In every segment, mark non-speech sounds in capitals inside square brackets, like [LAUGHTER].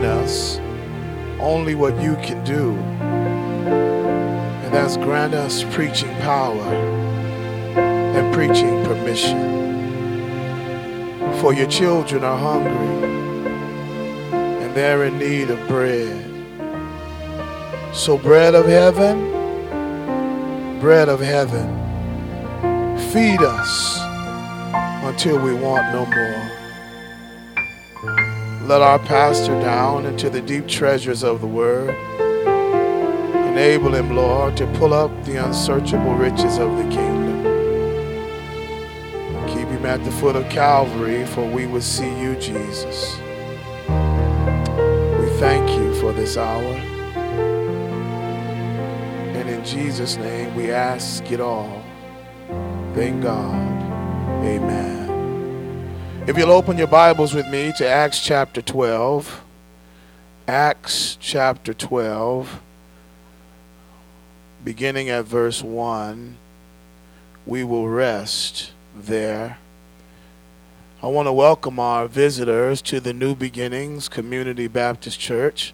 in us only what you can do. And that's grant us preaching power and preaching permission. For your children are hungry and they're in need of bread. So, bread of heaven, bread of heaven, feed us until we want no more. Let our pastor down into the deep treasures of the word. Enable him, Lord, to pull up the unsearchable riches of the kingdom. Keep him at the foot of Calvary, for we will see you, Jesus. We thank you for this hour. And in Jesus' name we ask it all. Thank God. Amen. If you'll open your Bibles with me to Acts chapter 12. Acts chapter 12, beginning at verse 1, we will rest there. I want to welcome our visitors to the New Beginnings Community Baptist Church,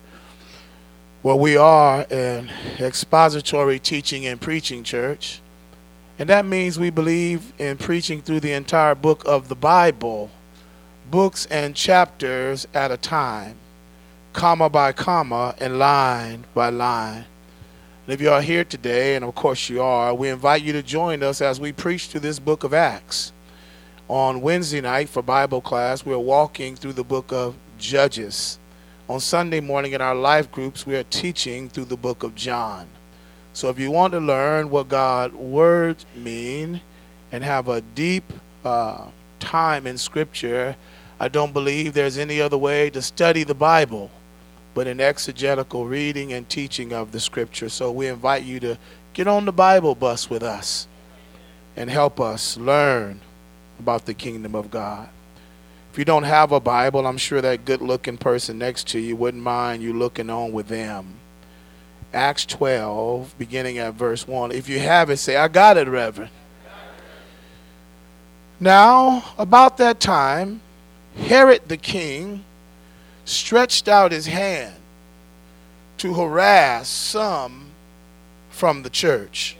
where we are an expository teaching and preaching church. And that means we believe in preaching through the entire book of the Bible, books and chapters at a time, comma by comma and line by line. And if you are here today, and of course you are, we invite you to join us as we preach through this book of Acts. On Wednesday night for Bible class, we're walking through the book of Judges. On Sunday morning in our life groups, we are teaching through the book of John. So if you want to learn what God's words mean and have a deep uh, time in Scripture, I don't believe there's any other way to study the Bible but in exegetical reading and teaching of the Scripture. So we invite you to get on the Bible bus with us and help us learn about the kingdom of God. If you don't have a Bible, I'm sure that good looking person next to you wouldn't mind you looking on with them. Acts 12, beginning at verse 1. If you have it, say, I got it, Reverend. Now, about that time, Herod the king stretched out his hand to harass some from the church.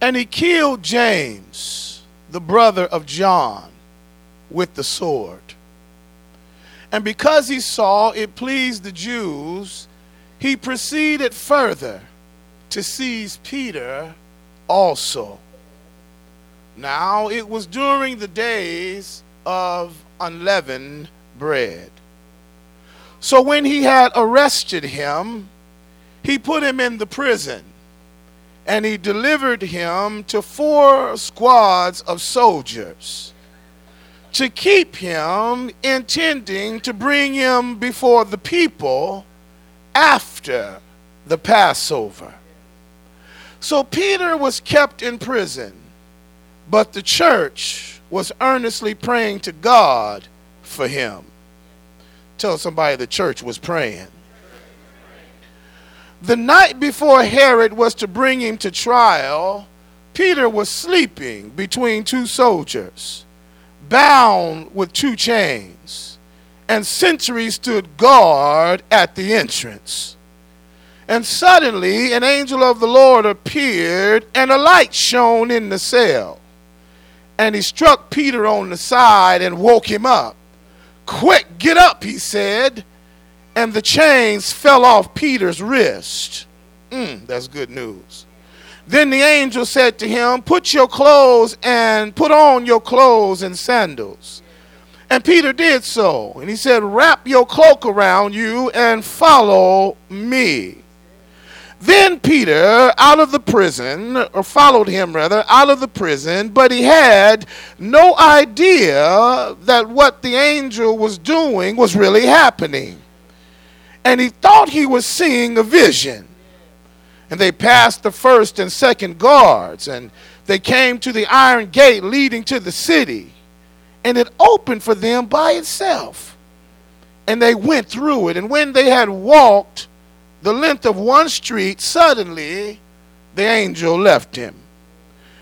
And he killed James, the brother of John, with the sword. And because he saw it pleased the Jews, he proceeded further to seize Peter also. Now it was during the days of unleavened bread. So when he had arrested him, he put him in the prison and he delivered him to four squads of soldiers to keep him, intending to bring him before the people after the Passover. So Peter was kept in prison, but the church was earnestly praying to God for him. Tell somebody the church was praying. The night before Herod was to bring him to trial, Peter was sleeping between two soldiers, bound with two chains, and sentries stood guard at the entrance. And suddenly an angel of the Lord appeared, and a light shone in the cell. And he struck Peter on the side and woke him up. Quick, get up, he said. And the chains fell off Peter's wrist. Mm, that's good news. Then the angel said to him, Put your clothes and put on your clothes and sandals. And Peter did so. And he said, Wrap your cloak around you and follow me. Then Peter, out of the prison, or followed him rather, out of the prison, but he had no idea that what the angel was doing was really happening. And he thought he was seeing a vision. And they passed the first and second guards, and they came to the iron gate leading to the city. And it opened for them by itself. And they went through it. And when they had walked, the length of one street, suddenly the angel left him.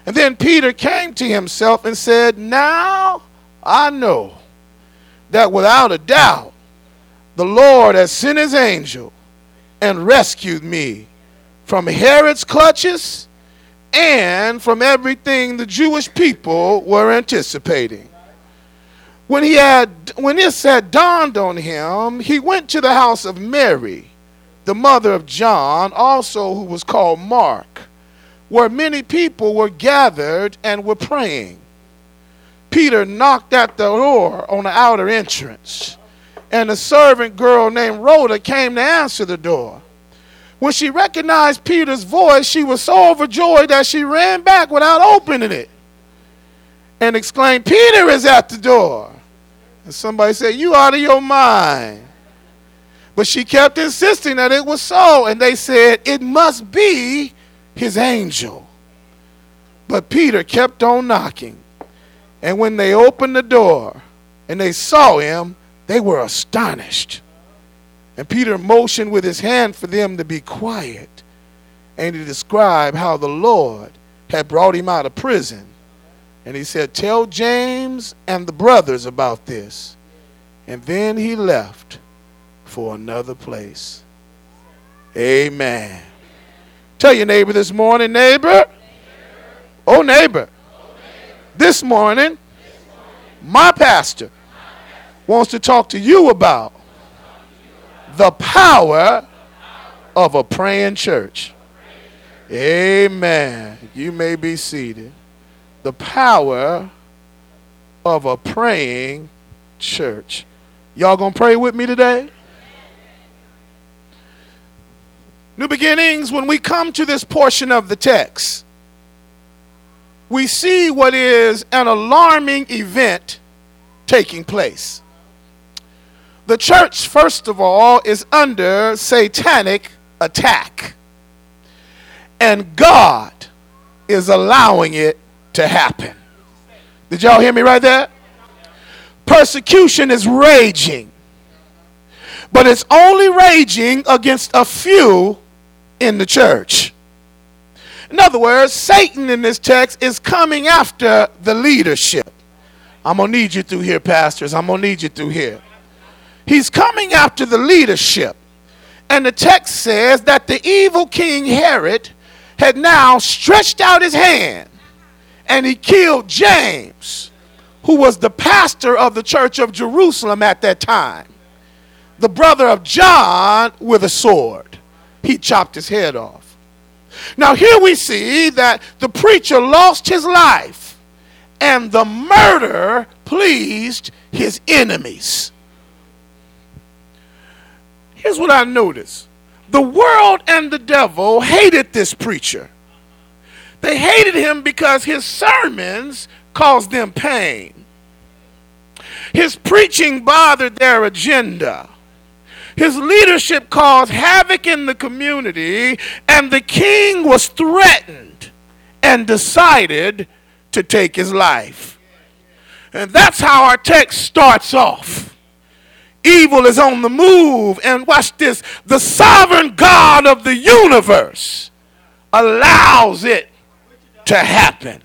And then Peter came to himself and said, Now I know that without a doubt the Lord has sent his angel and rescued me from Herod's clutches and from everything the Jewish people were anticipating. When he had when this had dawned on him, he went to the house of Mary, the mother of John, also who was called Mark, where many people were gathered and were praying. Peter knocked at the door on the outer entrance, and a servant girl named Rhoda came to answer the door. When she recognized Peter's voice, she was so overjoyed that she ran back without opening it and exclaimed, Peter is at the door. And somebody said, You out of your mind. But she kept insisting that it was so. And they said, It must be his angel. But Peter kept on knocking. And when they opened the door and they saw him, they were astonished. And Peter motioned with his hand for them to be quiet and to describe how the Lord had brought him out of prison. And he said, Tell James and the brothers about this. And then he left for another place. Amen. Tell your neighbor this morning, neighbor. Oh, neighbor. This morning, my pastor wants to talk to you about the power of a praying church. Amen. You may be seated. The power of a praying church. Y'all gonna pray with me today? New beginnings, when we come to this portion of the text, we see what is an alarming event taking place. The church, first of all, is under satanic attack. And God is allowing it to happen. Did y'all hear me right there? Persecution is raging, but it's only raging against a few in the church. In other words, Satan in this text is coming after the leadership. I'm going to need you through here, pastors. I'm going to need you through here. He's coming after the leadership. And the text says that the evil king Herod had now stretched out his hand and he killed James, who was the pastor of the church of Jerusalem at that time, the brother of John, with a sword. He chopped his head off. Now, here we see that the preacher lost his life and the murder pleased his enemies. Here's what I noticed the world and the devil hated this preacher. They hated him because his sermons caused them pain. His preaching bothered their agenda. His leadership caused havoc in the community, and the king was threatened and decided to take his life. And that's how our text starts off. Evil is on the move. And watch this the sovereign God of the universe allows it to happen.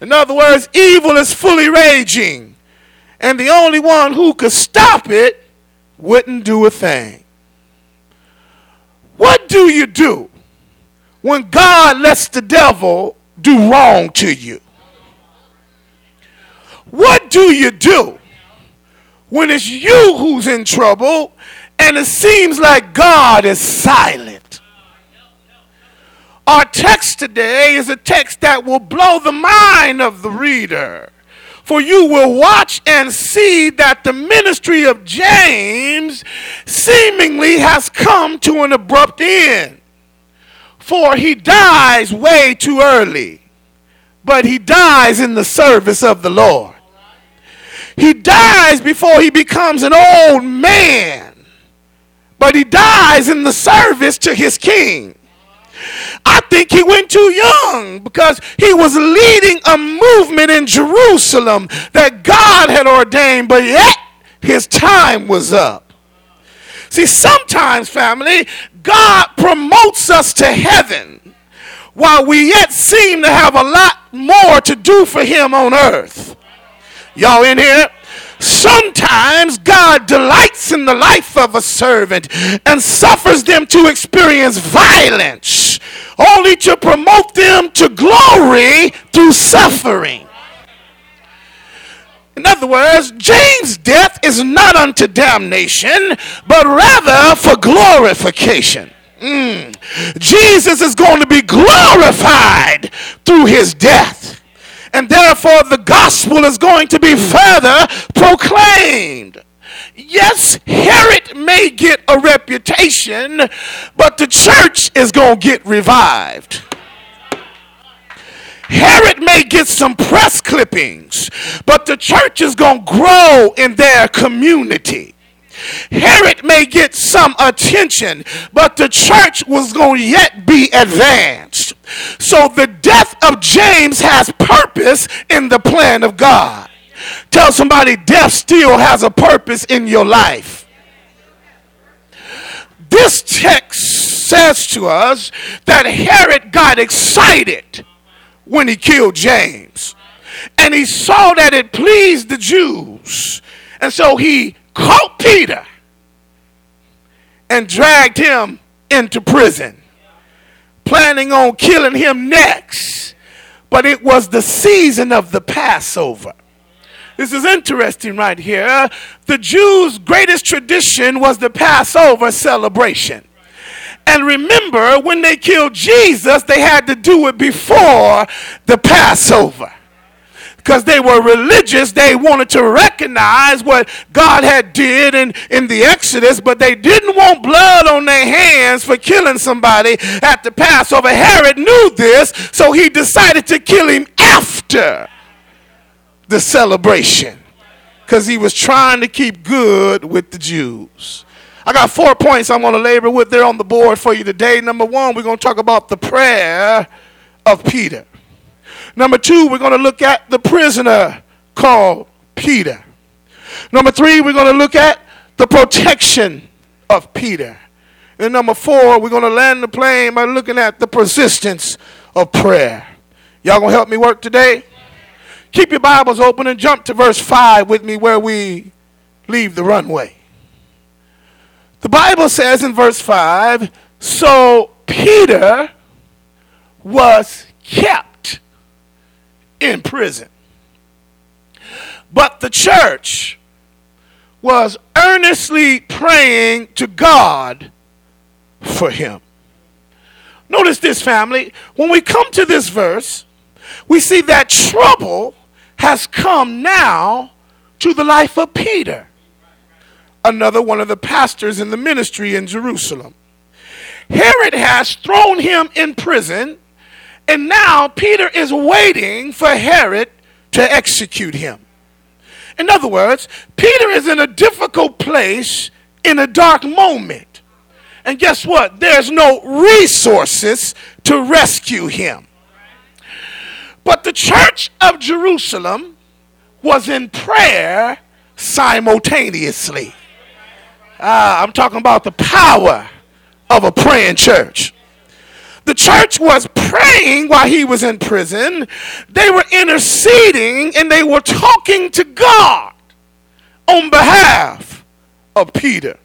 In other words, evil is fully raging. And the only one who could stop it wouldn't do a thing. What do you do when God lets the devil do wrong to you? What do you do when it's you who's in trouble and it seems like God is silent. Our text today is a text that will blow the mind of the reader. For you will watch and see that the ministry of James seemingly has come to an abrupt end. For he dies way too early, but he dies in the service of the Lord. He dies before he becomes an old man, but he dies in the service to his king. I think he went too young because he was leading a movement in Jerusalem that God had ordained, but yet his time was up. See, sometimes, family, God promotes us to heaven while we yet seem to have a lot more to do for him on earth. Y'all in here? Sometimes God delights in the life of a servant and suffers them to experience violence, only to promote them to glory through suffering. In other words, James' death is not unto damnation, but rather for glorification. Mm. Jesus is going to be glorified through his death. And therefore, the gospel is going to be further proclaimed. Yes, Herod may get a reputation, but the church is going to get revived. Herod may get some press clippings, but the church is going to grow in their community. Herod may get some attention, but the church was going to yet be advanced. So the death of James has purpose in the plan of God. Tell somebody death still has a purpose in your life. This text says to us that Herod got excited when he killed James. And he saw that it pleased the Jews. And so he caught Peter and dragged him into prison, planning on killing him next. But it was the season of the Passover. This is interesting right here. The Jews' greatest tradition was the Passover celebration. And remember, when they killed Jesus, they had to do it before the Passover because they were religious they wanted to recognize what god had did in, in the exodus but they didn't want blood on their hands for killing somebody at the passover herod knew this so he decided to kill him after the celebration because he was trying to keep good with the jews I got four points I'm going to labor with there on the board for you today. Number one, we're going to talk about the prayer of Peter. Number two, we're going to look at the prisoner called Peter. Number three, we're going to look at the protection of Peter. And number four, we're going to land the plane by looking at the persistence of prayer. Y'all going to help me work today? Keep your Bibles open and jump to verse 5 with me where we leave the runway. The Bible says in verse 5 So Peter was kept in prison. But the church was earnestly praying to God for him. Notice this, family. When we come to this verse, we see that trouble has come now to the life of Peter another one of the pastors in the ministry in Jerusalem. Herod has thrown him in prison, and now Peter is waiting for Herod to execute him. In other words, Peter is in a difficult place in a dark moment. And guess what? There's no resources to rescue him. But the church of Jerusalem was in prayer simultaneously. Uh, I'm talking about the power of a praying church. The church was praying while he was in prison. They were interceding and they were talking to God on behalf of Peter.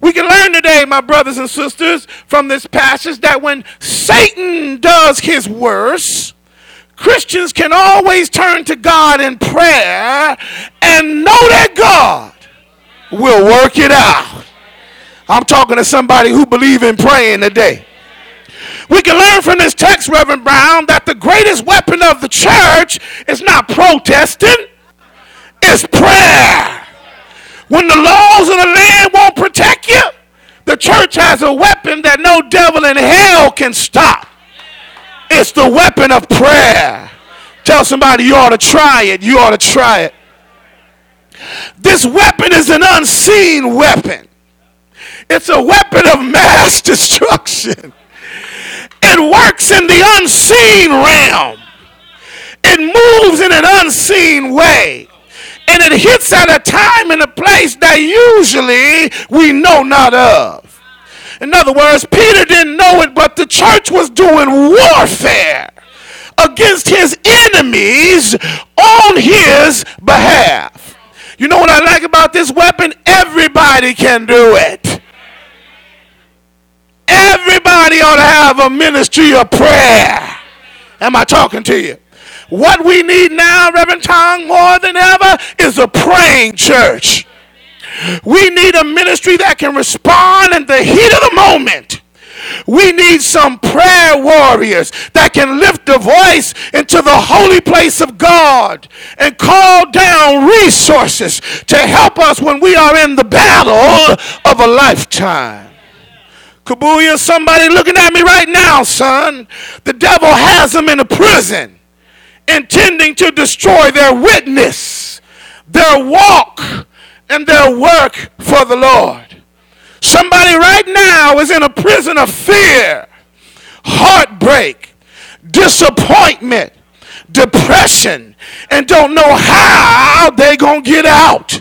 We can learn today, my brothers and sisters, from this passage that when Satan does his worst, Christians can always turn to God in prayer and know that God will work it out. I'm talking to somebody who believe in praying today. We can learn from this text, Reverend Brown, that the greatest weapon of the church is not protesting, it's prayer. When the laws of the land won't protect you, the church has a weapon that no devil in hell can stop. It's the weapon of prayer. Tell somebody you ought to try it. You ought to try it. This weapon is an unseen weapon. It's a weapon of mass [LAUGHS] destruction. It works in the unseen realm. It moves in an unseen way. And it hits at a time and a place that usually we know not of. In other words, Peter didn't know it, but the church was doing warfare against his enemies on his behalf. You know what I like about this weapon? Everybody can do it. Everybody ought to have a ministry of prayer. Am I talking to you? What we need now, Reverend Tong, more than ever, is a praying church. We need a ministry that can respond in the heat of the moment. We need some prayer warriors that can lift a voice into the holy place of God and call down resources to help us when we are in the battle of a lifetime. Kabuya, somebody looking at me right now, son. The devil has them in a prison, intending to destroy their witness, their walk, and their work for the Lord. Somebody right now is in a prison of fear, heartbreak, disappointment, depression, and don't know how they're going to get out.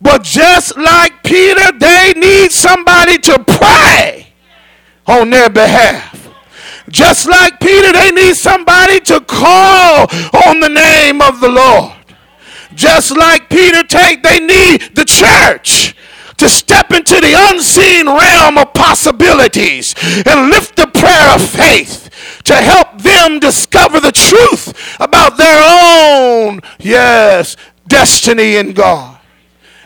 But just like Peter, they need somebody to pray on their behalf. Just like Peter, they need somebody to call on the name of the Lord. Just like Peter, take they need the church to step into the unseen realm of possibilities and lift the prayer of faith to help them discover the truth about their own, yes, destiny in God.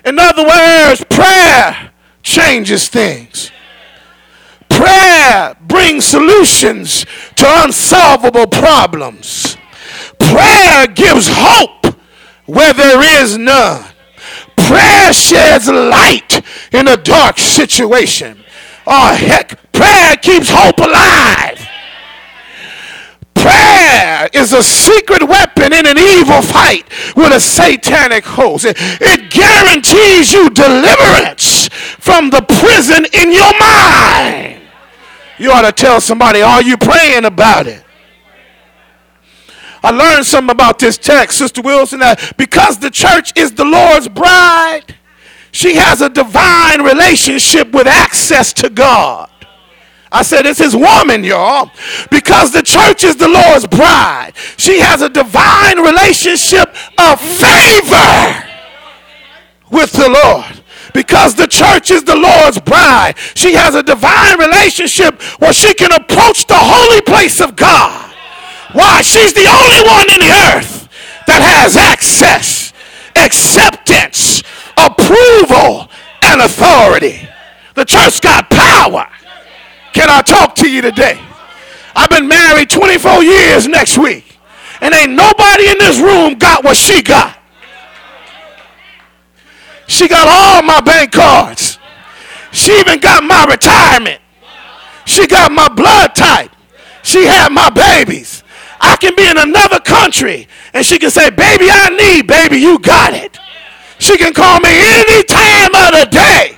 In other words, prayer changes things. Prayer brings solutions to unsolvable problems. Prayer gives hope where there is none. Prayer sheds light in a dark situation. Oh, heck, prayer keeps hope alive. Prayer is a secret weapon in an evil fight with a satanic host. It, it guarantees you deliverance from the prison in your mind. You ought to tell somebody, are you praying about it? I learned something about this text, Sister Wilson, that because the church is the Lord's bride, she has a divine relationship with access to God. I said, it's his woman, y'all. Because the church is the Lord's bride. She has a divine relationship of favor with the Lord. Because the church is the Lord's bride, she has a divine relationship where she can approach the holy place of God. Why? She's the only one in the earth that has access, acceptance, approval, and authority. The church got power. Can I talk to you today? I've been married 24 years next week, and ain't nobody in this room got what she got. She got all my bank cards. She even got my retirement. She got my blood type. She had my babies. I can be in another country and she can say, Baby, I need, baby, you got it. She can call me any time of the day,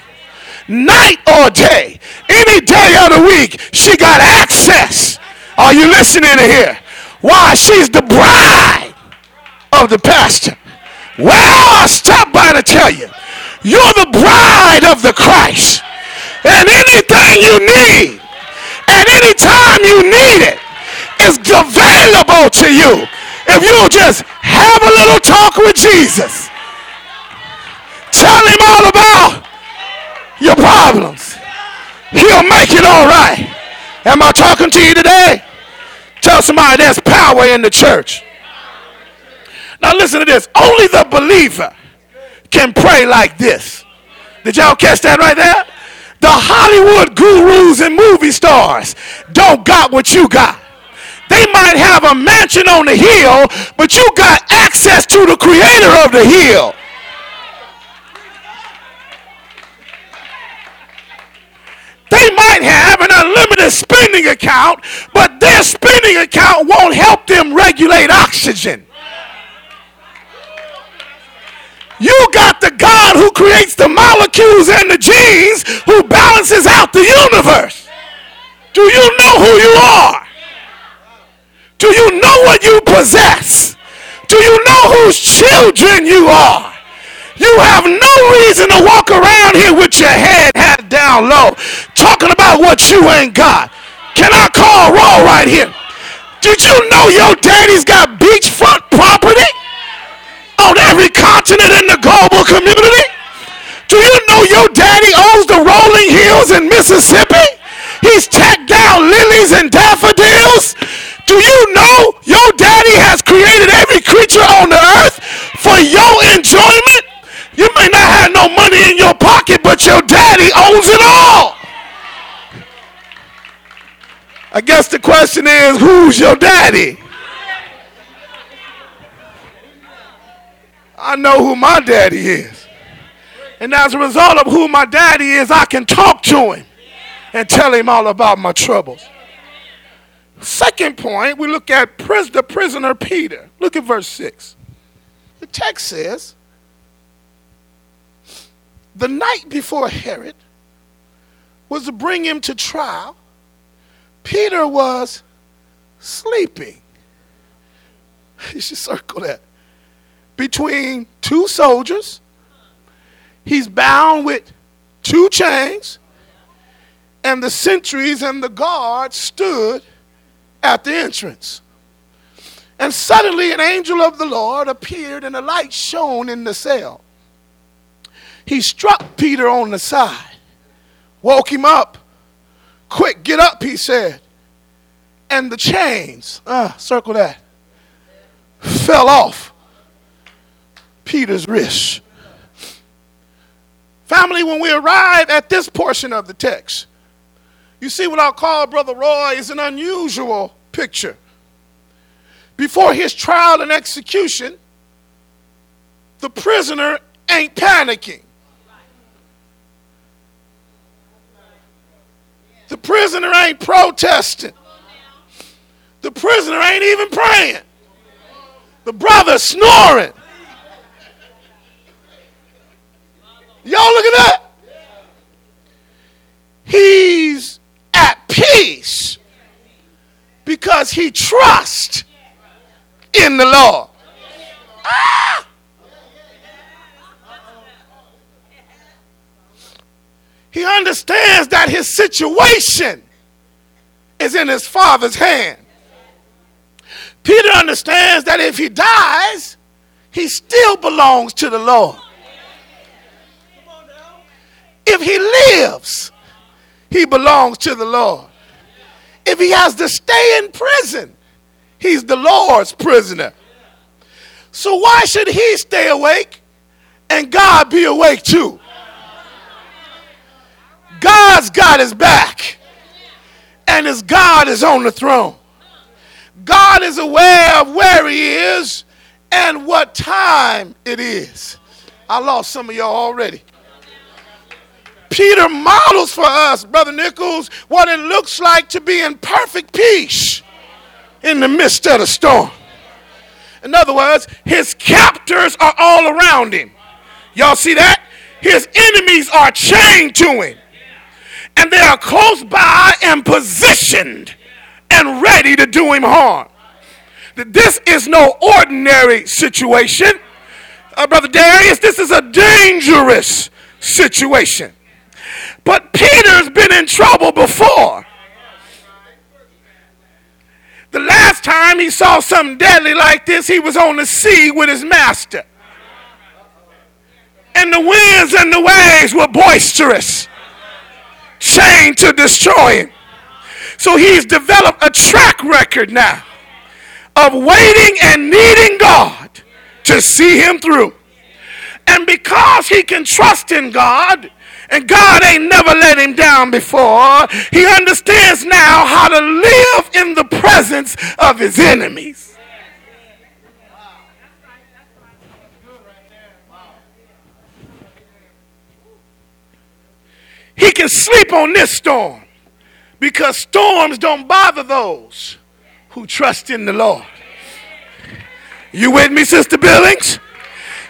night or day any day of the week, she got access. Are you listening to here? Why? She's the bride of the pastor. Well, I stopped by to tell you, you're the bride of the Christ. And anything you need, and anytime you need it, is available to you. If you just have a little talk with Jesus, tell him all about your problems. He'll make it all right. Am I talking to you today? Tell somebody there's power in the church. Now listen to this. Only the believer can pray like this. Did y'all catch that right there? The Hollywood gurus and movie stars don't got what you got. They might have a mansion on the hill, but you got access to the creator of the hill. They might have an unlimited spending account, but their spending account won't help them regulate oxygen. You got the God who creates the molecules and the genes who balances out the universe. Do you know who you are? Do you know what you possess? Do you know whose children you are? You have no reason to walk around here with your head hat down low, talking about what you ain't got. Can I call roll right here? Did you know your daddy's got beachfront property on every continent in the global community? Do you know your daddy owns the rolling hills in Mississippi? He's tacked down lilies and daffodils. Do you know your daddy has created every creature on the earth for your enjoyment? You may not have no money in your pocket, but your daddy owns it all. I guess the question is who's your daddy? I know who my daddy is. And as a result of who my daddy is, I can talk to him and tell him all about my troubles. Second point, we look at the prisoner Peter. Look at verse 6. The text says, The night before Herod was to bring him to trial, Peter was sleeping. [LAUGHS] You should circle that. Between two soldiers, he's bound with two chains, and the sentries and the guards stood at the entrance. And suddenly an angel of the Lord appeared, and a light shone in the cell. He struck Peter on the side, woke him up. Quick, get up, he said. And the chains, ah, circle that, fell off Peter's wrist. Family, when we arrive at this portion of the text, you see what I'll call Brother Roy is an unusual picture. Before his trial and execution, the prisoner ain't panicking. The prisoner ain't protesting. The prisoner ain't even praying. The brother snoring. Y'all look at that. He's at peace because he trusts in the Lord. Ah! He understands that his situation is in his father's hand. Peter understands that if he dies, he still belongs to the Lord. If he lives, he belongs to the Lord. If he has to stay in prison, he's the Lord's prisoner. So why should he stay awake and God be awake too? God's got his back, and his God is on the throne. God is aware of where he is and what time it is. I lost some of y'all already. Peter models for us, Brother Nichols, what it looks like to be in perfect peace in the midst of the storm. In other words, his captors are all around him. Y'all see that? His enemies are chained to him. And they are close by and positioned and ready to do him harm. This is no ordinary situation. Uh, Brother Darius, this is a dangerous situation. But Peter's been in trouble before. The last time he saw something deadly like this, he was on the sea with his master. And the winds and the waves were boisterous, chained to destroy him. So he's developed a track record now of waiting and needing God to see him through. And because he can trust in God, and God ain't never let him down before. He understands now how to live in the presence of his enemies. He can sleep on this storm because storms don't bother those who trust in the Lord. You with me, Sister Billings?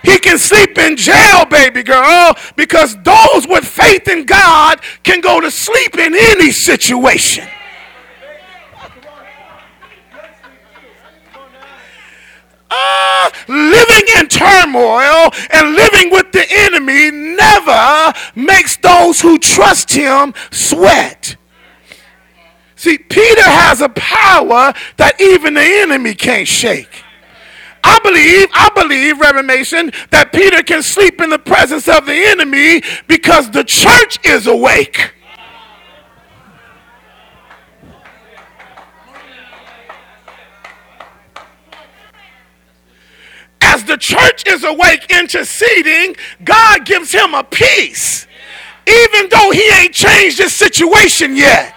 He can sleep in jail, baby girl, because those with faith in God can go to sleep in any situation. Uh, living in turmoil and living with the makes those who trust him sweat. See, Peter has a power that even the enemy can't shake. I believe, I believe, Reverend Mason, that Peter can sleep in the presence of the enemy because the church is awake. As the church is awake interceding, God gives him a peace, even though he ain't changed his situation yet.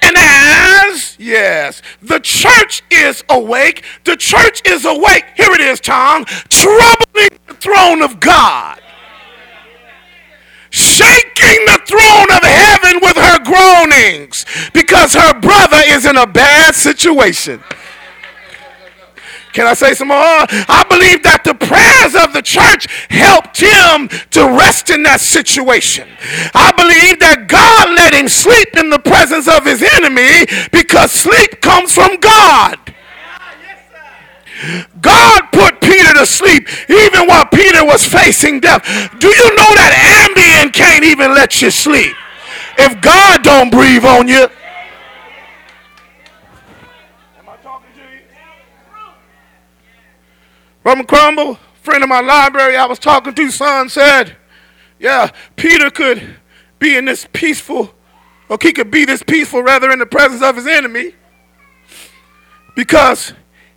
And as, yes, the church is awake, the church is awake, here it is, Tom, troubling the throne of God, shaking the throne of heaven with her groanings because her brother is in a bad situation. Can I say some more? I believe that the prayers of the church helped him to rest in that situation. I believe that God let him sleep in the presence of his enemy because sleep comes from God. God put Peter to sleep even while Peter was facing death. Do you know that Ambien can't even let you sleep? If God don't breathe on you, Roman Crumble, friend of my library I was talking to, son said, yeah, Peter could be in this peaceful, or he could be this peaceful rather in the presence of his enemy because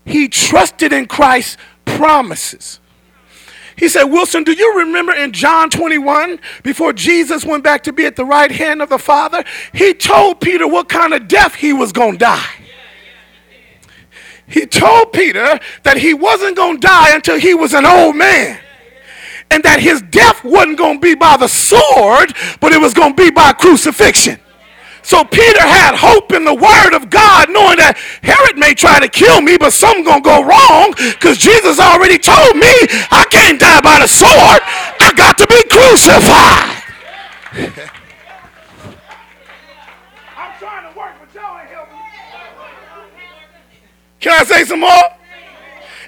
he trusted in Christ's promises. He said, Wilson, do you remember in John 21, before Jesus went back to be at the right hand of the Father, he told Peter what kind of death he was going to die he told Peter that he wasn't going to die until he was an old man. And that his death wasn't going to be by the sword, but it was going to be by crucifixion. So Peter had hope in the word of God, knowing that Herod may try to kill me, but something's going to go wrong because Jesus already told me I can't die by the sword. I got to be crucified. [LAUGHS] Can I say some more?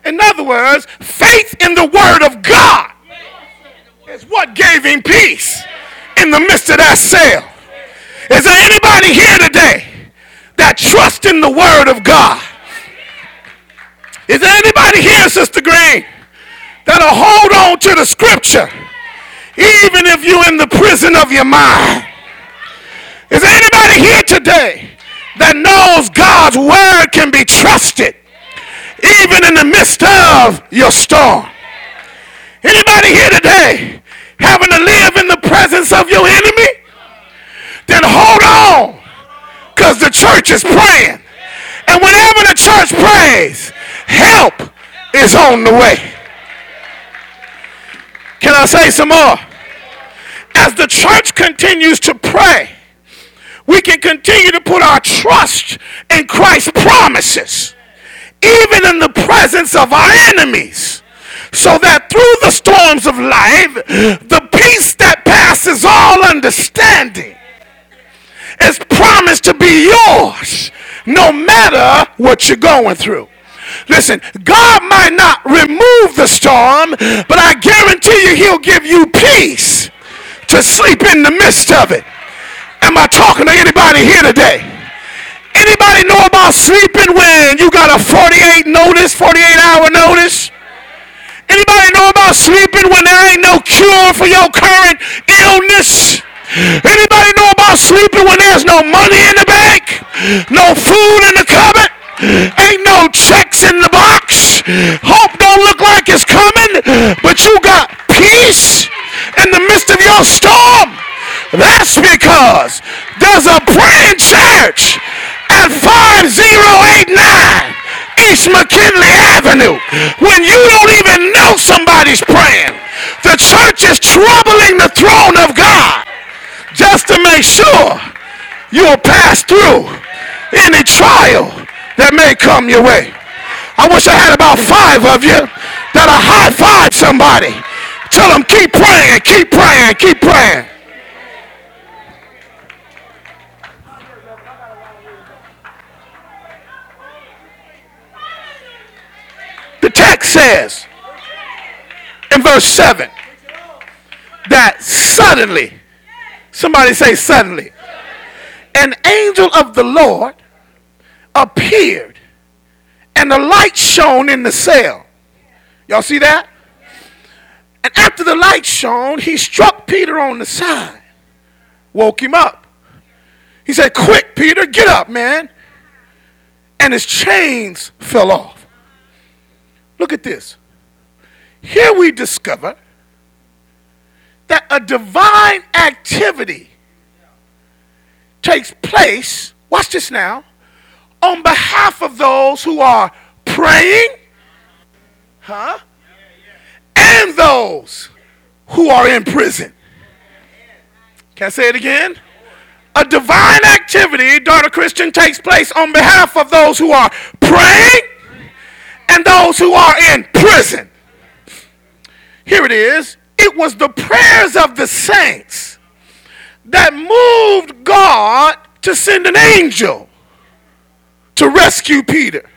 In other words, faith in the word of God is what gave him peace in the midst of that cell. Is there anybody here today that trusts in the word of God? Is there anybody here, Sister Green, that'll hold on to the scripture even if you're in the prison of your mind? Is there anybody here today that knows God's word can be trusted even in the midst of your storm. Anybody here today having to live in the presence of your enemy? Then hold on because the church is praying. And whenever the church prays, help is on the way. Can I say some more? As the church continues to pray, we can continue to put our trust in Christ's promises, even in the presence of our enemies, so that through the storms of life, the peace that passes all understanding is promised to be yours no matter what you're going through. Listen, God might not remove the storm, but I guarantee you he'll give you peace to sleep in the midst of it. Am I talking to anybody here today? Anybody know about sleeping when you got a 48 notice, 48 hour notice? Anybody know about sleeping when there ain't no cure for your current illness? Anybody know about sleeping when there's no money in the bank? No food in the cupboard? Ain't no checks in the box? Hope don't look like it's coming, but you got peace in the midst of your storm. That's because there's a praying church at 5089 East McKinley Avenue when you don't even know somebody's praying. The church is troubling the throne of God just to make sure you'll pass through any trial that may come your way. I wish I had about five of you that'll high five somebody. Tell them keep praying, keep praying, keep praying. The text says in verse 7 that suddenly, somebody say suddenly, an angel of the Lord appeared and the light shone in the cell. Y'all see that? And after the light shone, he struck Peter on the side, woke him up. He said, Quick, Peter, get up, man. And his chains fell off. Look at this. Here we discover that a divine activity takes place, watch this now, on behalf of those who are praying, huh? And those who are in prison. Can I say it again? A divine activity, daughter Christian, takes place on behalf of those who are praying and those who are in prison. Here it is. It was the prayers of the saints that moved God to send an angel to rescue Peter.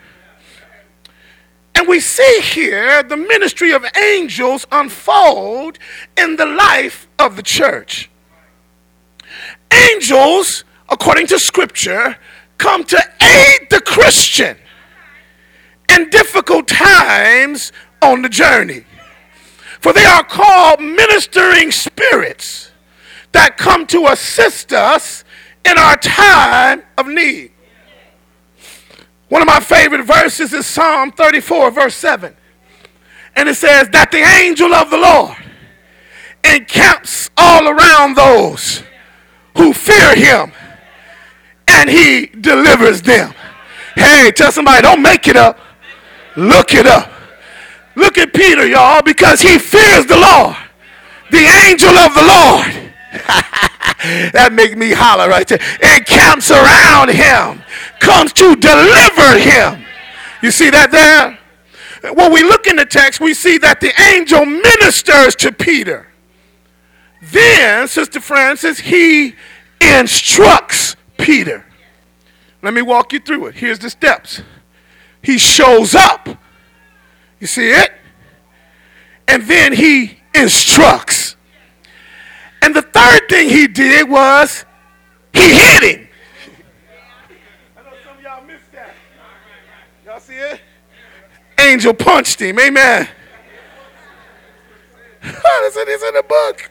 And we see here the ministry of angels unfold in the life of the church. Angels, according to scripture, come to aid the Christian in difficult times on the journey. For they are called ministering spirits that come to assist us in our time of need. One of my favorite verses is Psalm 34, verse 7. And it says, That the angel of the Lord encamps all around those who fear him and he delivers them. Hey, tell somebody, don't make it up. Look it up. Look at Peter, y'all, because he fears the Lord, the angel of the Lord. [LAUGHS] that make me holler right there. Encamps around him, comes to deliver him. You see that there? When we look in the text, we see that the angel ministers to Peter. Then, Sister Francis, he instructs Peter. Let me walk you through it. Here's the steps. He shows up. You see it? And then he instructs. And the third thing he did was he hit him. I know some of y'all missed that. Y'all see it? Angel punched him. Amen. [LAUGHS] That's in the book.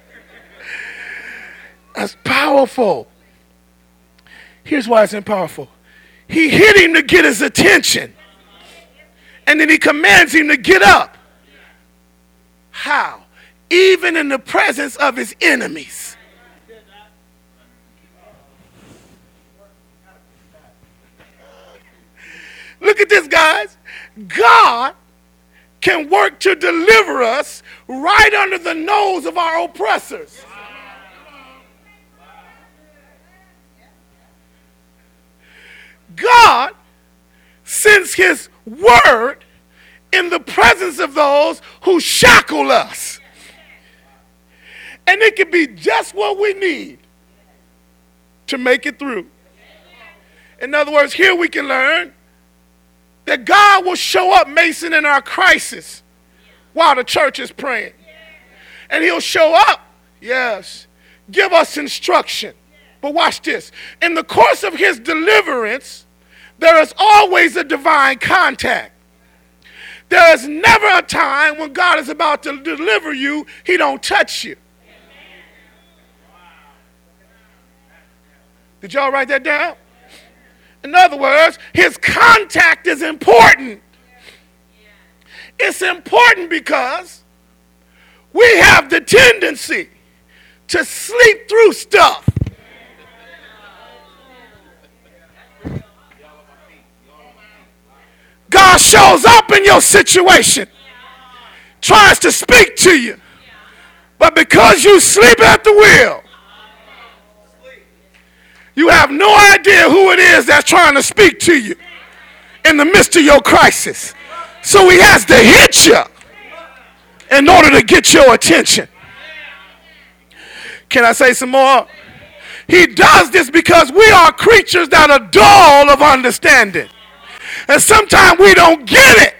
That's powerful. Here's why it's powerful. He hit him to get his attention. And then he commands him to get up. How? Even in the presence of his enemies. Look at this, guys. God can work to deliver us right under the nose of our oppressors. God sends his word in the presence of those who shackle us. And it can be just what we need to make it through. In other words, here we can learn that God will show up, Mason, in our crisis while the church is praying. And he'll show up, yes, give us instruction. But watch this. In the course of his deliverance, there is always a divine contact. There is never a time when God is about to deliver you, he don't touch you. Did y'all write that down? In other words, his contact is important. It's important because we have the tendency to sleep through stuff. God shows up in your situation, tries to speak to you, but because you sleep at the wheel, you have no idea who it is that's trying to speak to you in the midst of your crisis. So he has to hit you in order to get your attention. Can I say some more? He does this because we are creatures that are dull of understanding. And sometimes we don't get it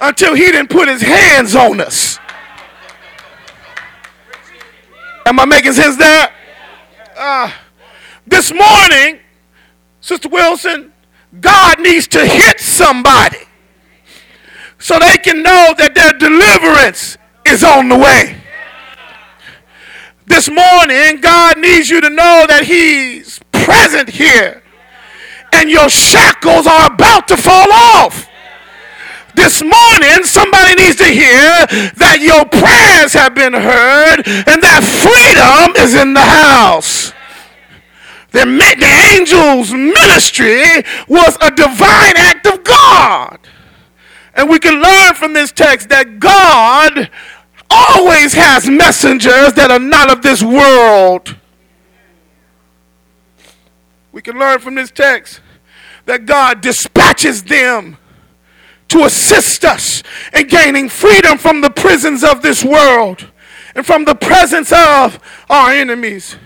until he didn't put his hands on us. Am I making sense there? Uh, this morning, Sister Wilson, God needs to hit somebody so they can know that their deliverance is on the way. This morning, God needs you to know that He's present here and your shackles are about to fall off. This morning, somebody needs to hear that your prayers have been heard and that freedom is in the house. The, the angel's ministry was a divine act of God. And we can learn from this text that God always has messengers that are not of this world. We can learn from this text that God dispatches them to assist us in gaining freedom from the prisons of this world and from the presence of our enemies.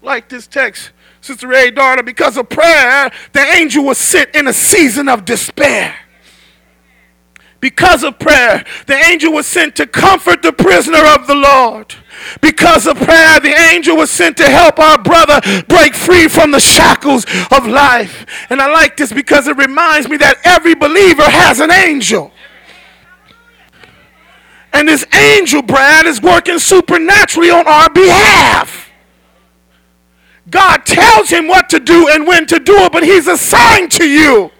Like this text, Sister Ray daughter, because of prayer, the angel was sent in a season of despair. Because of prayer, the angel was sent to comfort the prisoner of the Lord. Because of prayer, the angel was sent to help our brother break free from the shackles of life. And I like this because it reminds me that every believer has an angel. And this angel, Brad, is working supernaturally on our behalf. God tells him what to do and when to do it, but he's assigned to you.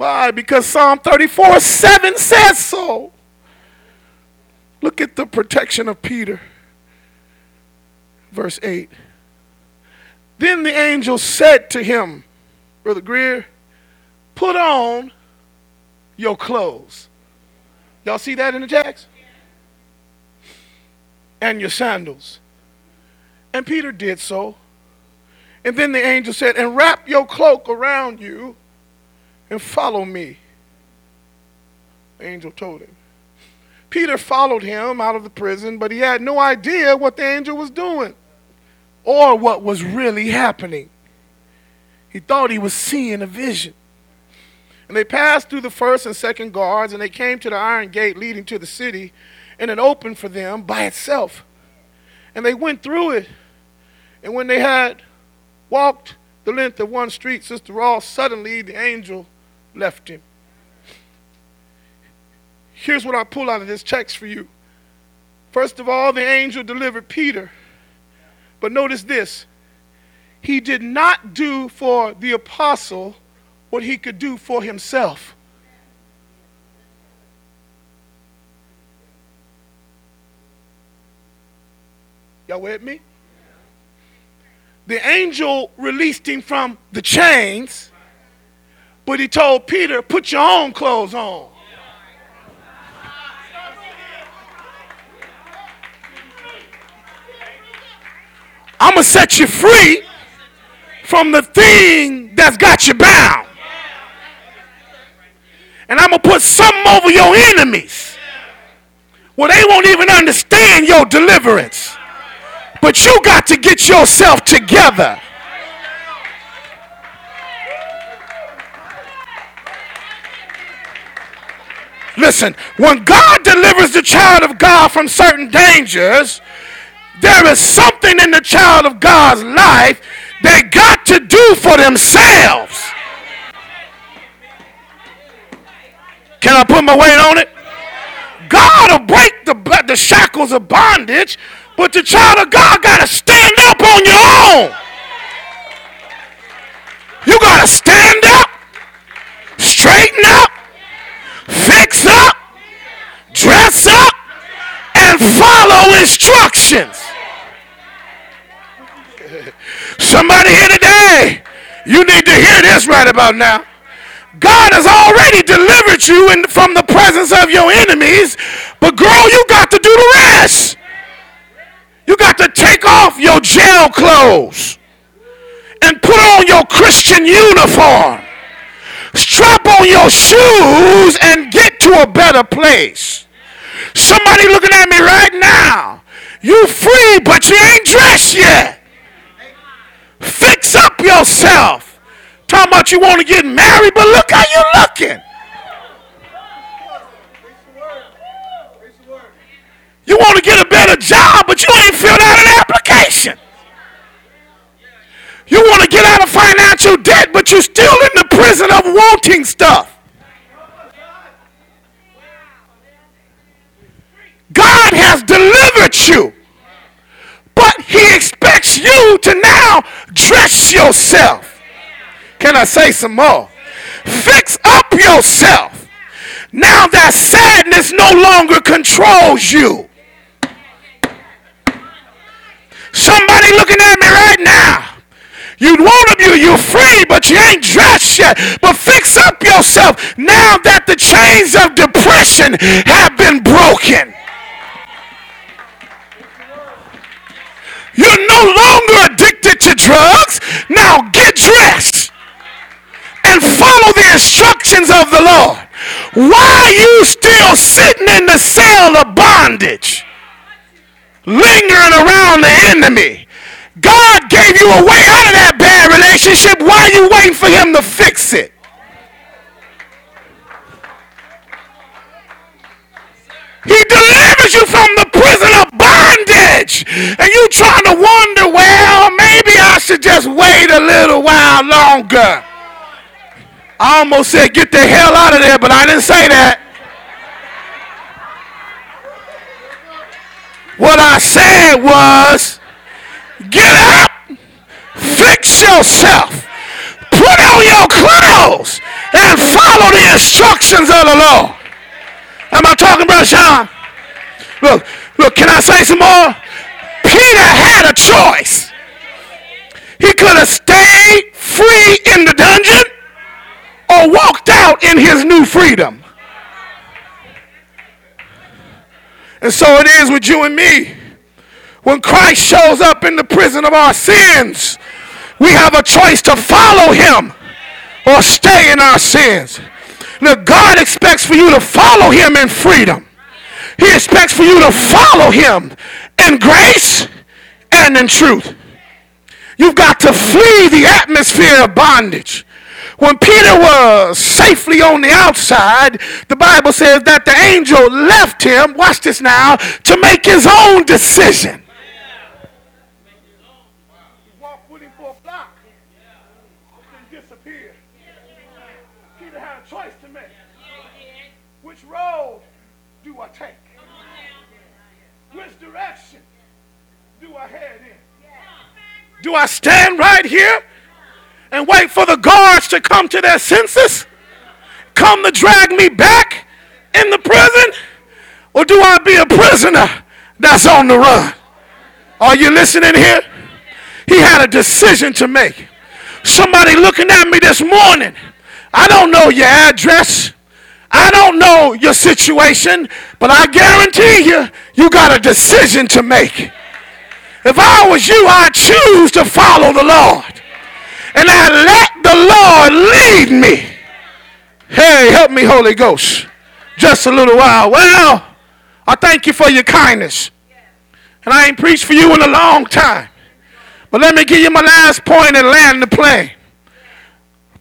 Why? Because Psalm 34 7 says so. Look at the protection of Peter. Verse 8. Then the angel said to him, Brother Greer, put on your clothes. Y'all see that in the text? And your sandals. And Peter did so. And then the angel said, And wrap your cloak around you and follow me. The angel told him. Peter followed him out of the prison, but he had no idea what the angel was doing or what was really happening. He thought he was seeing a vision. And they passed through the first and second guards, and they came to the iron gate leading to the city, and it opened for them by itself. And they went through it. And when they had walked the length of one street, Sister Ross, suddenly the angel left him. Here's what I pull out of this text for you. First of all, the angel delivered Peter. But notice this he did not do for the apostle what he could do for himself. Y'all with me? The angel released him from the chains but he told Peter, put your own clothes on. I'm going to set you free from the thing that's got you bound. And I'm going to put something over your enemies where they won't even understand your deliverance. But you got to get yourself together. Listen, when God delivers the child of God from certain dangers, there is something in the child of God's life they got to do for themselves. Can I put my weight on it? God will break the, the shackles of bondage, but the child of God got to stand up on your own. You got to stand up, straighten up, fix up, dress up, and follow instructions. Somebody here today, you need to hear this right about now. God has already delivered you in, from the presence of your enemies, but girl, you got to do the rest. You got to take off your jail clothes and put on your Christian uniform strap on your shoes and get to a better place. Somebody looking at me right now. You free, but you ain't dressed yet. Fix up yourself. Talking about you want to get married, but look how you looking. You want to get a better job, but you ain't filled out an application. You want to get out of financial debt, but you're still in the prison of wanting stuff. God has delivered you. But he expects you to now dress yourself. Can I say some more? Fix up yourself. Now that sadness no longer controls you. Somebody looking at me right now. You want to be, you're free, but you ain't dressed yet. But fix up yourself now that the chains of depression have been broken. You're no longer addicted to drugs. Now get dressed and follow the instructions of the Lord. Why are you still sitting in the cell of bondage? Lingering around the enemy. God gave you a way out of that bad relationship. Why are you waiting for him to fix it? He delivers you from the prison of And you trying to wonder, well, maybe I should just wait a little while longer. I almost said, get the hell out of there, but I didn't say that. What I said was, get up, fix yourself, put on your clothes, and follow the instructions of the Lord. Am I talking about Sean? Look, look, can I say some more? Peter had a choice. He could have stayed free in the dungeon or walked out in his new freedom. And so it is with you and me. When Christ shows up in the prison of our sins, we have a choice to follow him or stay in our sins. Look, God expects for you to follow him in freedom. He expects for you to follow him in grace and in truth. You've got to flee the atmosphere of bondage. When Peter was safely on the outside, the Bible says that the angel left him, watch this now, to make his own decision. Do I stand right here and wait for the guards to come to their senses? Come to drag me back in the prison? Or do I be a prisoner that's on the run? Are you listening here? He had a decision to make. Somebody looking at me this morning. I don't know your address. I don't know your situation, but I guarantee you, you got a decision to make. If I was you, I'd choose to follow the Lord. And I'd let the Lord lead me. Hey, help me, Holy Ghost. Just a little while. Well, I thank you for your kindness. And I ain't preached for you in a long time. But let me give you my last point and land the plane.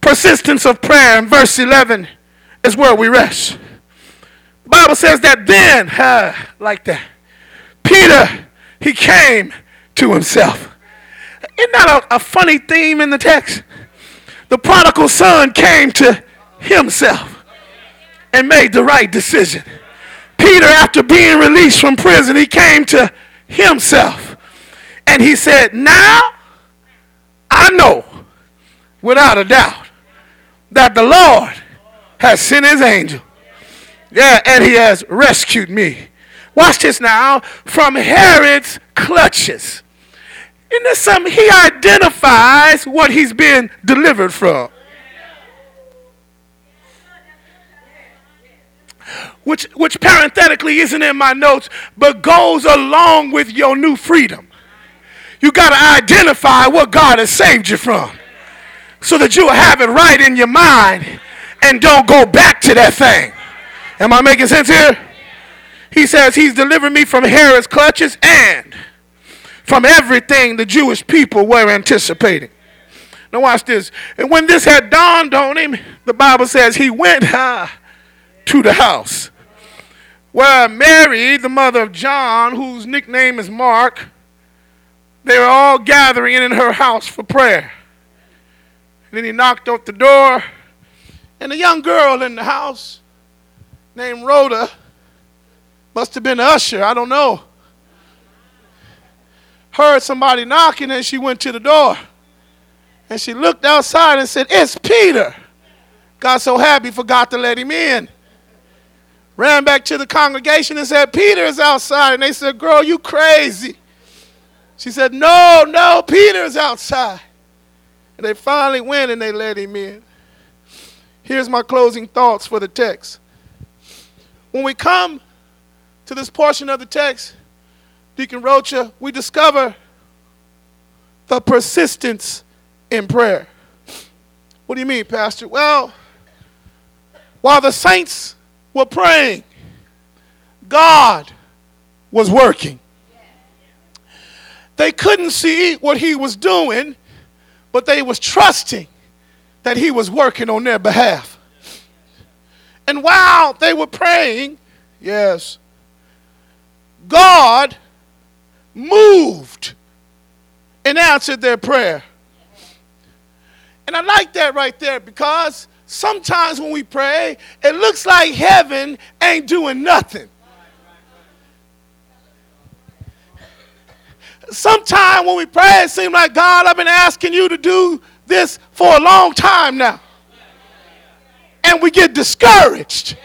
Persistence of prayer in verse 11 is where we rest. The Bible says that then, uh, [LAUGHS] like that, Peter, he came to himself. Isn't that a, a funny theme in the text? The prodigal son came to himself and made the right decision. Peter, after being released from prison, he came to himself and he said, Now I know without a doubt that the Lord has sent his angel. Yeah, and he has rescued me. Watch this now from Herod's clutches. Isn't there something? He identifies what he's been delivered from. Which, which parenthetically isn't in my notes, but goes along with your new freedom. You got to identify what God has saved you from so that you'll have it right in your mind and don't go back to that thing. Am I making sense here? He says, He's delivered me from Herod's clutches and from everything the Jewish people were anticipating. Now, watch this. And when this had dawned on him, the Bible says he went uh, [LAUGHS] to the house where Mary, the mother of John, whose nickname is Mark, they were all gathering in her house for prayer. And then he knocked at the door, and a young girl in the house named Rhoda Must have been usher, I don't know. Heard somebody knocking and she went to the door. And she looked outside and said, It's Peter. Got so happy, forgot to let him in. Ran back to the congregation and said, Peter is outside. And they said, Girl, you crazy. She said, No, no, Peter is outside. And they finally went and they let him in. Here's my closing thoughts for the text. When we come to this portion of the text, Deacon Rocha, we discover the persistence in prayer. What do you mean, Pastor? Well, while the saints were praying, God was working. They couldn't see what he was doing, but they was trusting that he was working on their behalf. And while they were praying, yes, God moved and answered their prayer. And I like that right there because sometimes when we pray, it looks like heaven ain't doing nothing. Sometimes when we pray, it seems like God, I've been asking you to do this for a long time now. And we get discouraged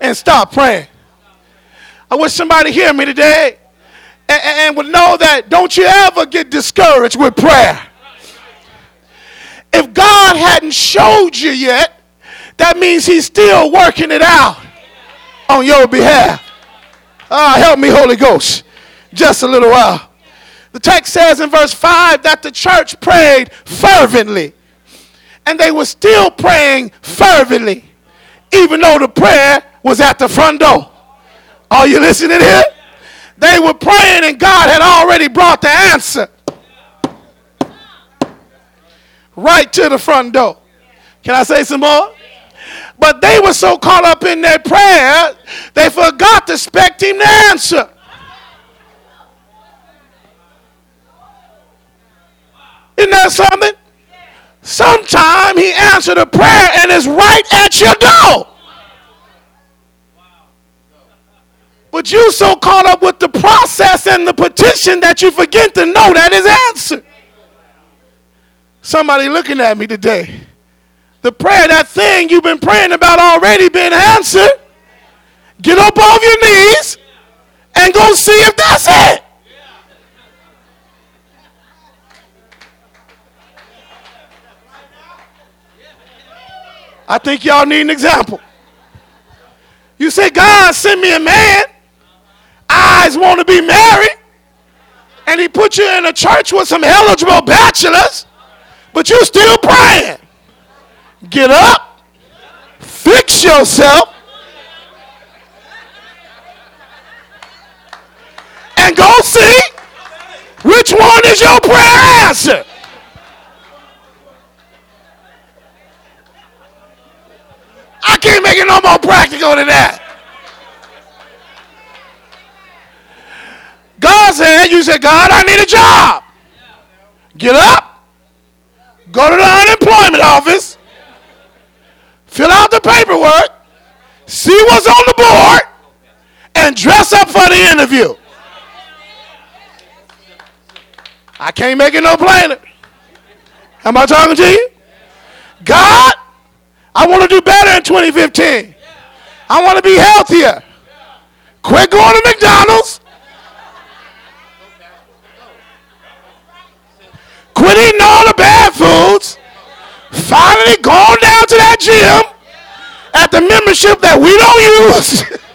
and stop praying. I wish somebody hear me today and, and would know that don't you ever get discouraged with prayer. If God hadn't showed you yet, that means He's still working it out on your behalf. Ah, help me, Holy Ghost. Just a little while. The text says in verse 5 that the church prayed fervently. And they were still praying fervently, even though the prayer was at the front door. Are you listening here? They were praying, and God had already brought the answer right to the front door. Can I say some more? But they were so caught up in their prayer, they forgot to expect him to answer. Isn't that something? Sometime he answered a prayer and is right at your door. But you so caught up with the process and the petition that you forget to know that is answered. Somebody looking at me today. The prayer, that thing you've been praying about already been answered. Get up off your knees and go see if that's it. I think y'all need an example. You say, God, send me a man. Eyes want to be married. And he put you in a church with some eligible bachelors, but you still praying. Get up, fix yourself, and go see which one is your prayer answer. I can't make it no more practical than that. God said, you said, God, I need a job. Get up, go to the unemployment office, fill out the paperwork, see what's on the board, and dress up for the interview. I can't make it no plainer. Am I talking to you? God, I want to do better in 2015. I want to be healthier. Quit going to McDonald's. Quit eating all the bad foods. Finally going down to that gym at the membership that we don't use. [LAUGHS]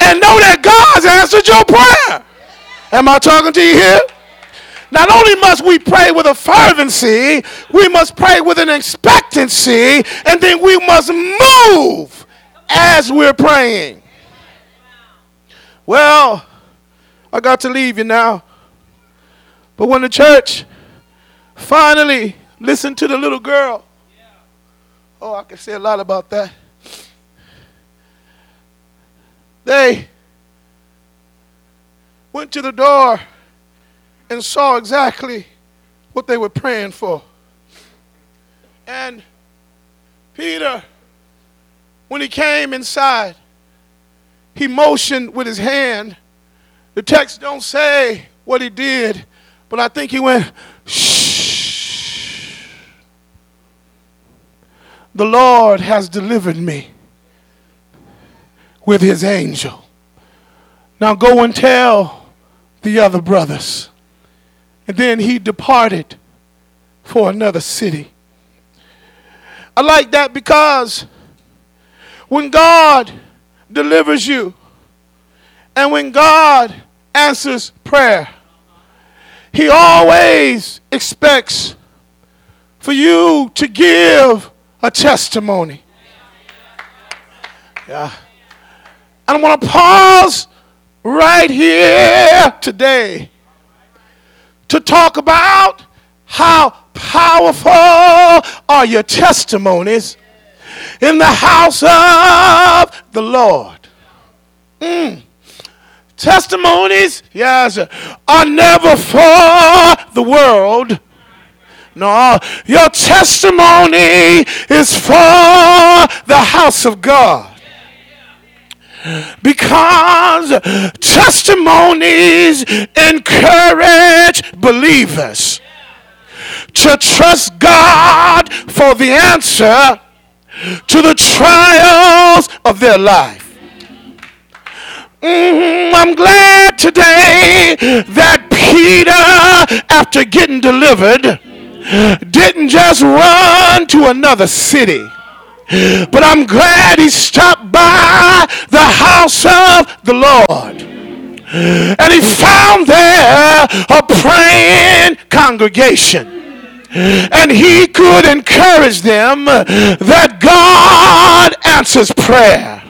and know that God's answered your prayer. Am I talking to you here? Not only must we pray with a fervency, we must pray with an expectancy, and then we must move as we're praying. Well, I got to leave you now. But when the church finally listened to the little girl, oh, I can say a lot about that. They went to the door and saw exactly what they were praying for. And Peter, when he came inside, he motioned with his hand. The text don't say what he did, but I think he went, shh. The Lord has delivered me with his angel. Now go and tell the other brothers. And then he departed for another city. I like that because when God delivers you and when God answers prayer, He always expects for you to give a testimony. Yeah. And I want to pause right here today to talk about how powerful are your testimonies in the house of the Lord. Mm. Testimonies, yes, are never for the world. No, your testimony is for the house of God. Because testimonies encourage believers to trust God for the answer to the trials of their life. Mm, I'm glad today that Peter, after getting delivered, didn't just run to another city. But I'm glad he stopped by the house of the Lord. And he found there a praying congregation and he could encourage them that God answers prayer.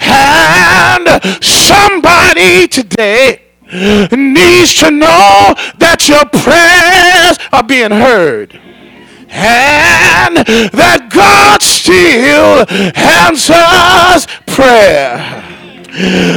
And somebody today needs to know that your prayers are being heard and that God still answers prayer.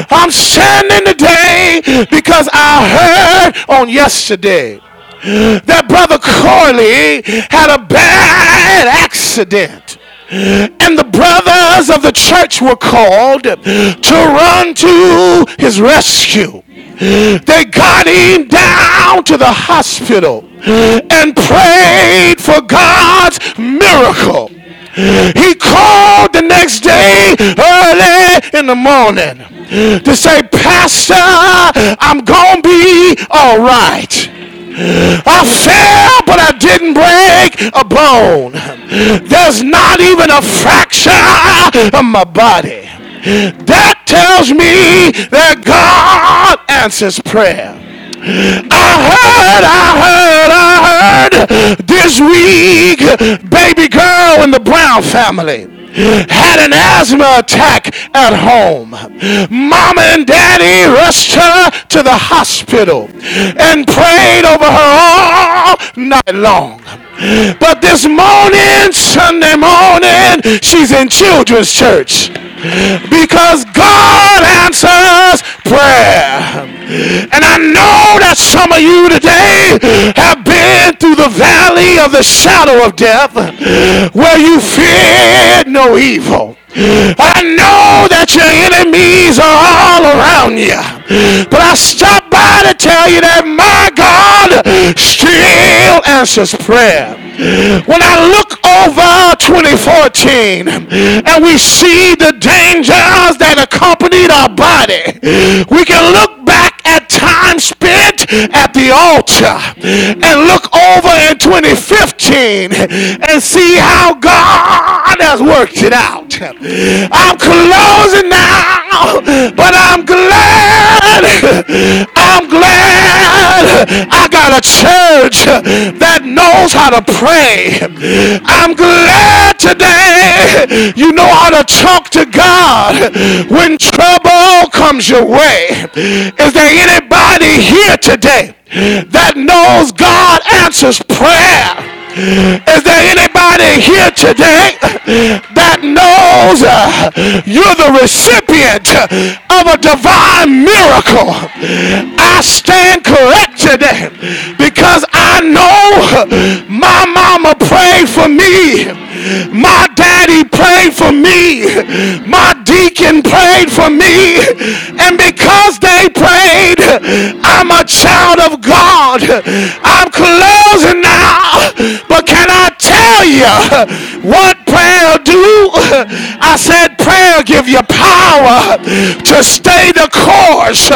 I'm standing today because I heard on yesterday that Brother Corley had a bad accident. And the brothers of the church were called to run to his rescue. They got him down to the hospital and prayed for God's miracle. He called the next day early in the morning to say, Pastor, I'm going to be all right. I fell, but I didn't break a bone. There's not even a fracture of my body. That tells me that God answers prayer. I heard, I heard, I heard this week, baby girl in the Brown family had an asthma attack at home. Mama and daddy rushed her to the hospital and prayed over her all night long. But this morning, Sunday morning, she's in children's church because God answers prayer. And I know that some of you today have been through the valley of the shadow of death where you feared no evil. I know that your enemies are all around you. But I stopped by to tell you that my God still answers prayer. When I look over 2014 and we see the dangers that accompanied our body, we can look back at time spent at the altar and look over in 2015 and see how God has worked it out. I'm closing now, but I'm glad. I'm glad I got a church that knows how to pray. I'm glad today you know how to talk to God when trouble comes your way. Is there anybody here today that knows God answers prayer? Is there anybody here today that knows uh, you're the recipient of a divine miracle? I stand corrected because I know my mama prayed for me. My daddy prayed for me. My deacon prayed for me. And because they prayed, I'm a child of God. I'm now. But can I tell you what prayer do? I said prayer give you power to stay the course.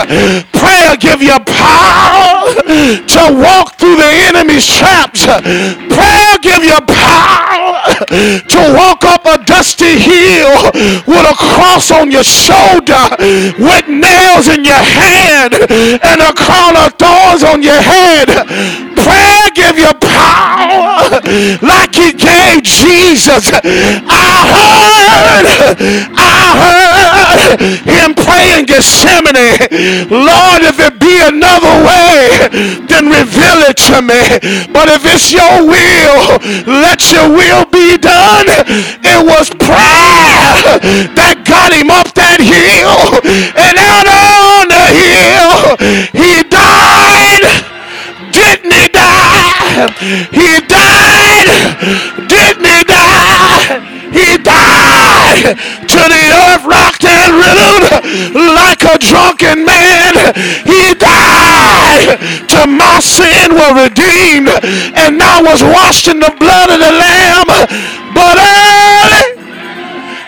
Prayer give you power to walk through the enemy's traps. Prayer give you power to walk up a dusty hill with a cross on your shoulder, with nails in your hand and a crown of thorns on your head. Prayer give you power like he gave Jesus. I heard, I heard him pray in Gethsemane. Lord, if it be another way, then reveal it to me. But if it's your will, let your will be done. It was prayer that got him up that hill. And out on the hill, he died. Didn't he die? He died. Didn't he die? He died to the earth, rocked and riddled like a drunken man. He died to my sin were redeemed and now was washed in the blood of the Lamb. But early,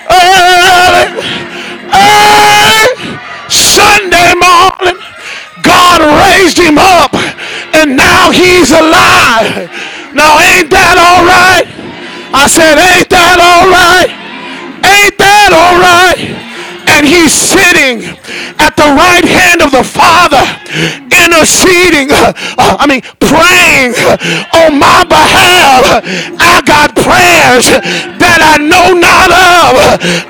early, early, Sunday morning, God raised him up and now he's alive. Now ain't that all right? I said, ain't that all right? Ain't that all right? And he's sitting at the right hand of the Father, interceding, uh, I mean, praying on my behalf. I got prayers that I know not of.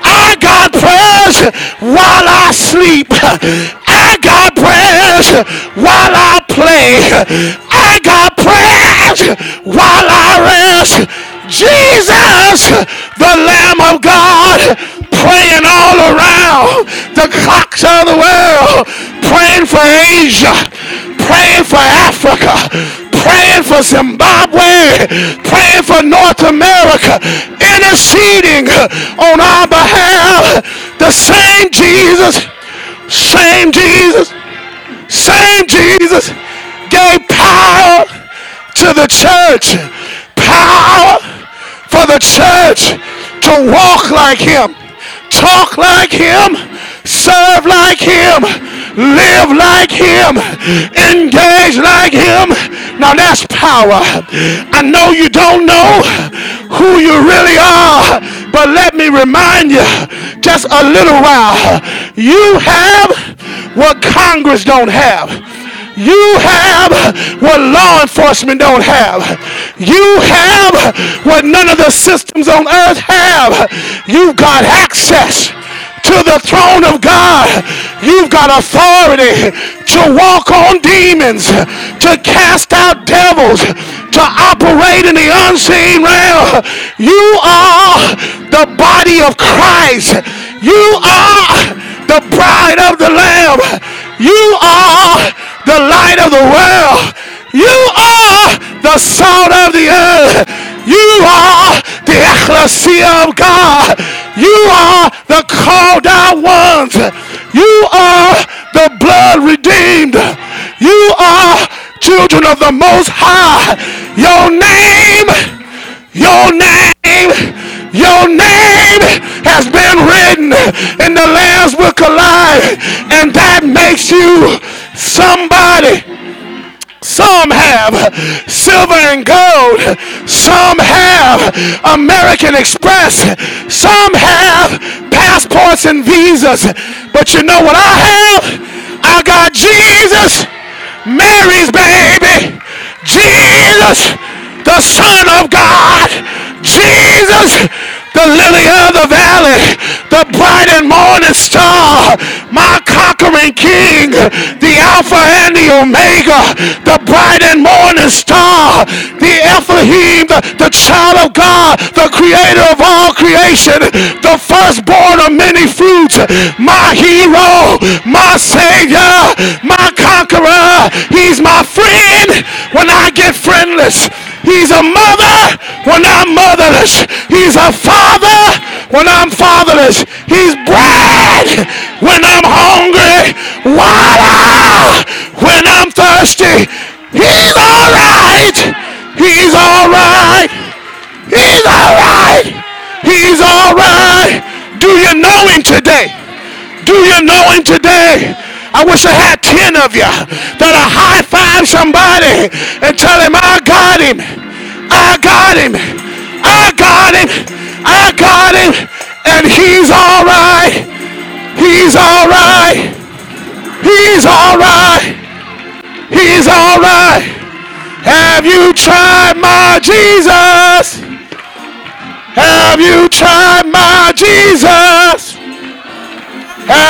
I got prayers while I sleep. I got prayers while I play. I got prayers while I rest. Jesus, the Lamb of God, praying all around the clocks of the world, praying for Asia, praying for Africa, praying for Zimbabwe, praying for North America, interceding on our behalf. The same Jesus, same Jesus, same Jesus gave power to the church. Power for the church to walk like him, talk like him, serve like him, live like him, engage like him. Now that's power. I know you don't know who you really are, but let me remind you just a little while. You have what Congress don't have. You have what law enforcement don't have. You have what none of the systems on earth have. You've got access to the throne of God. You've got authority to walk on demons, to cast out devils, to operate in the unseen realm. You are the body of Christ. You are the bride of the Lamb. You are the light of the world. You are the salt of the earth. You are the ecclesia of God. You are the called out ones. You are the blood redeemed. You are children of the Most High. Your name, your name, your name has been written in the Lamb's Book of Life, and that makes you somebody. Some have silver and gold. Some have American Express. Some have passports and visas. But you know what I have? I got Jesus, Mary's baby. Jesus, the Son of God. Jesus, the lily of the valley, the bright and morning star, my conquering king, the Alpha and the Omega, the bright and morning star, the Elohim, the, the child of God, the creator of all creation, the firstborn of many fruits, my hero, my savior, my conqueror. He's my friend when I get friendless. He's a mother motherless. He's a father when I'm fatherless. He's bread when I'm hungry. Water when I'm thirsty. He's all right. He's all right. He's all right. He's all right. Do you know him today? Do you know him today? I wish I had 10 of you that I high five somebody and tell him, I got him. I got him. I got him. I got him. And he's all right. He's all right. He's all right. He's all right. Have you tried my Jesus? Have you tried my Jesus? Have